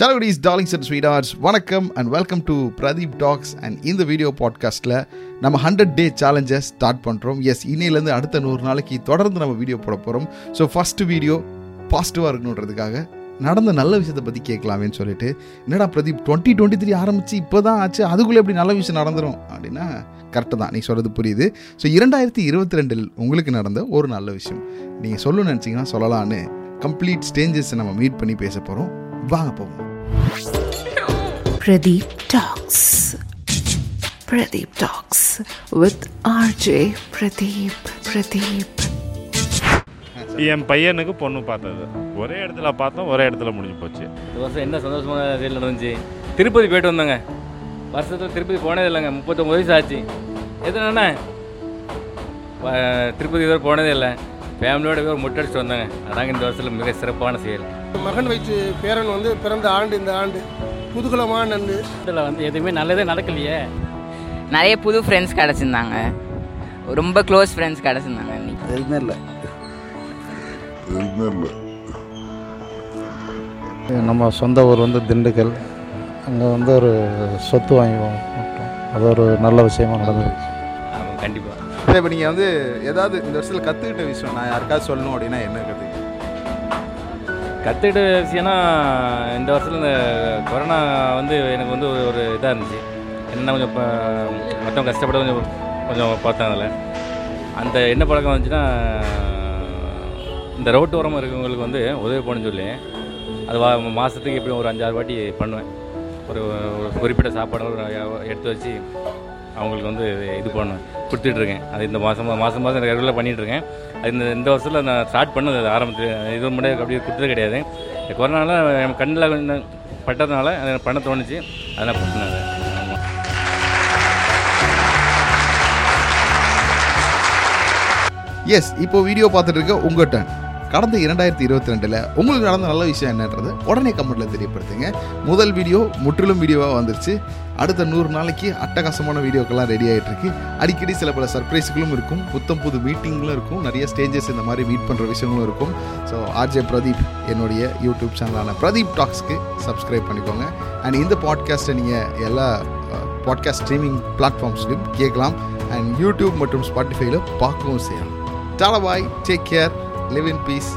சலகுடிஸ் darlings and sweethearts வணக்கம் and welcome to Pradeep talks and இந்த video பாட்காஸ்ட்டில் நம்ம ஹண்ட்ரட் டே சேலஞ்சை ஸ்டார்ட் பண்ணுறோம் எஸ் இன்னையிலேருந்து அடுத்த நூறு நாளைக்கு தொடர்ந்து நம்ம வீடியோ போட போகிறோம் ஸோ ஃபஸ்ட்டு வீடியோ பாசிட்டிவாக இருக்கணுன்றதுக்காக நடந்த நல்ல விஷயத்தை பற்றி கேட்கலாமேன்னு சொல்லிட்டு என்னடா பிரதீப் டுவெண்ட்டி டுவெண்ட்டி த்ரீ ஆரம்பிச்சு இப்போ தான் ஆச்சு அதுக்குள்ளே எப்படி நல்ல விஷயம் நடந்துடும் அப்படின்னா கரெக்டு தான். நீ சொல்கிறது புரியுது. ஸோ இரண்டாயிரத்தி இருபத்தி ரெண்டில் உங்களுக்கு நடந்த ஒரு நல்ல விஷயம். நீங்கள் சொல்லணும்னு நினச்சிங்கன்னா சொல்லலான்னு கம்ப்ளீட் ஸ்டேஞ்சஸ் நம்ம மீட் பண்ணி பேச போகிறோம் வாங்க போவோம். Pradeep Talks. Pradeep Talks with RJ Pradeep. Pradeep. என் பையனுக்கு பொண்ணு பார்த்தது. ஒரே இடத்துல பார்த்தோம் ஒரே இடத்துல முடிஞ்சு போச்சு. இந்த வருஷம் என்ன சந்தோஷமான செயல் நடந்துச்சு? திருப்பதி போயிட்டு வந்தோங்க. வருஷத்தில் திருப்பதி போனதே இல்லைங்க. முப்பத்தொம்பது வயசு ஆச்சு. எதுனா திருப்பதி இதுவரை போனதே இல்லை. ஃபேமிலியோட போய் ஒரு முட்டை அடிச்சுட்டு வந்தாங்க. அதாங்க இந்த வருஷத்தில் மிக சிறப்பான செயல். மகன் வயிற்று பேரன் வந்து பிறந்த ஆண்டு இந்த ஆண்டு. குதூகலமான நன்று. இதில் வந்து எதுவுமே நல்லதே நடக்கலையே. நிறைய புது ஃப்ரெண்ட்ஸ் கிடச்சிருந்தாங்க. ரொம்ப க்ளோஸ் ஃப்ரெண்ட்ஸ் கிடச்சிருந்தாங்க இன்னைக்கு. இல்லை. நம்ம சொந்த ஊர் வந்து திண்டுக்கல். அங்கே வந்து ஒரு சொத்து வாங்கி விட்டோம் அது ஒரு நல்ல விஷயமா நடந்தது. ஆமாம் கண்டிப்பாக இப்போ நீங்கள் வந்து ஏதாவது இந்த வருஷத்தில் கற்றுக்கிட்ட விஷயம் நான் யாருக்காவது சொல்லணும் அப்படின்னா என்ன கற்றுக்கிட்டீங்க கற்றுக்கிட்ட விஷயம்னா இந்த வருஷத்தில் இந்த கொரோனா வந்து எனக்கு வந்து ஒரு ஒரு இதாக இருந்துச்சு. என்ன கொஞ்சம் இப்போ மற்றவங்க கஷ்டப்பட கொஞ்சம் கொஞ்சம் பார்த்தேன் அதில் அந்த என்ன பழக்கம் வந்துச்சுன்னா இந்த ரோட்டு ஓரமாக இருக்கவங்களுக்கு வந்து உதவி பண்ணுன்னு சொல்லி அது வா மாதத்துக்கு எப்படியும் ஒரு அஞ்சாறு வாட்டி பண்ணுவேன். ஒரு குறிப்பிட்ட சாப்பாடு எடுத்து வச்சு அவங்களுக்கு வந்து இது பண்ண கொடுத்துட்ருக்கேன். அது இந்த மாதம் மாதம் மாதம் ரெகுலராக பண்ணிகிட்ருக்கேன் அது இந்த இந்த வருஷத்தில் நான் ஸ்டார்ட் பண்ணது அது இது முன்னாடி அப்படியே கொடுத்தது கிடையாது. கொரோனால நம்ம கண்ணில் கொஞ்சம் பட்டதுனால அதை பண்ண தோணுச்சு. அதெல்லாம் பண்ணேன் ஆமாம் எஸ் இப்போ வீடியோ பார்த்துட்டு இருக்க உங்கள் டர்ன் கடந்த இரண்டாயிரத்தி இருபத்தி ரெண்டில் உங்களுக்கு நடந்த நல்ல விஷயம் என்னன்றது உடனே கமெண்ட்டில் தெரியப்படுத்துங்க. முதல் வீடியோ முற்றிலும் வீடியோவாக வந்துருச்சு. அடுத்த நூறு நாளைக்கு அட்டகாசமான வீடியோக்கெல்லாம் ரெடி ஆகிட்டு இருக்கு அடிக்கடி சில பல சர்ப்ரைஸ்களும் இருக்கும். புத்தம் புது மீட்டிங்களும் இருக்கும். நிறைய ஸ்டேஜஸ் இந்த மாதிரி மீட் பண்ணுற விஷயங்களும் இருக்கும். ஸோ ஆர்ஜே பிரதீப் என்னுடைய யூடியூப் சேனலான பிரதீப் டாக்ஸ்க்கு சப்ஸ்கிரைப் பண்ணிக்கோங்க. அண்ட் இந்த பாட்காஸ்ட்டை நீங்கள் எல்லா பாட்காஸ்ட் ஸ்ட்ரீமிங் பிளாட்ஃபார்ம்ஸ்லையும் கேட்கலாம். அண்ட் யூடியூப் மற்றும் ஸ்பாட்டிஃபைல பார்க்கவும் செய்யலாம். டாலபாய் take care Live in peace.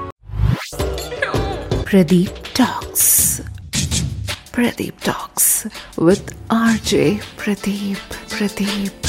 Pradeep Talks. Pradeep Talks with RJ Pradeep. Pradeep.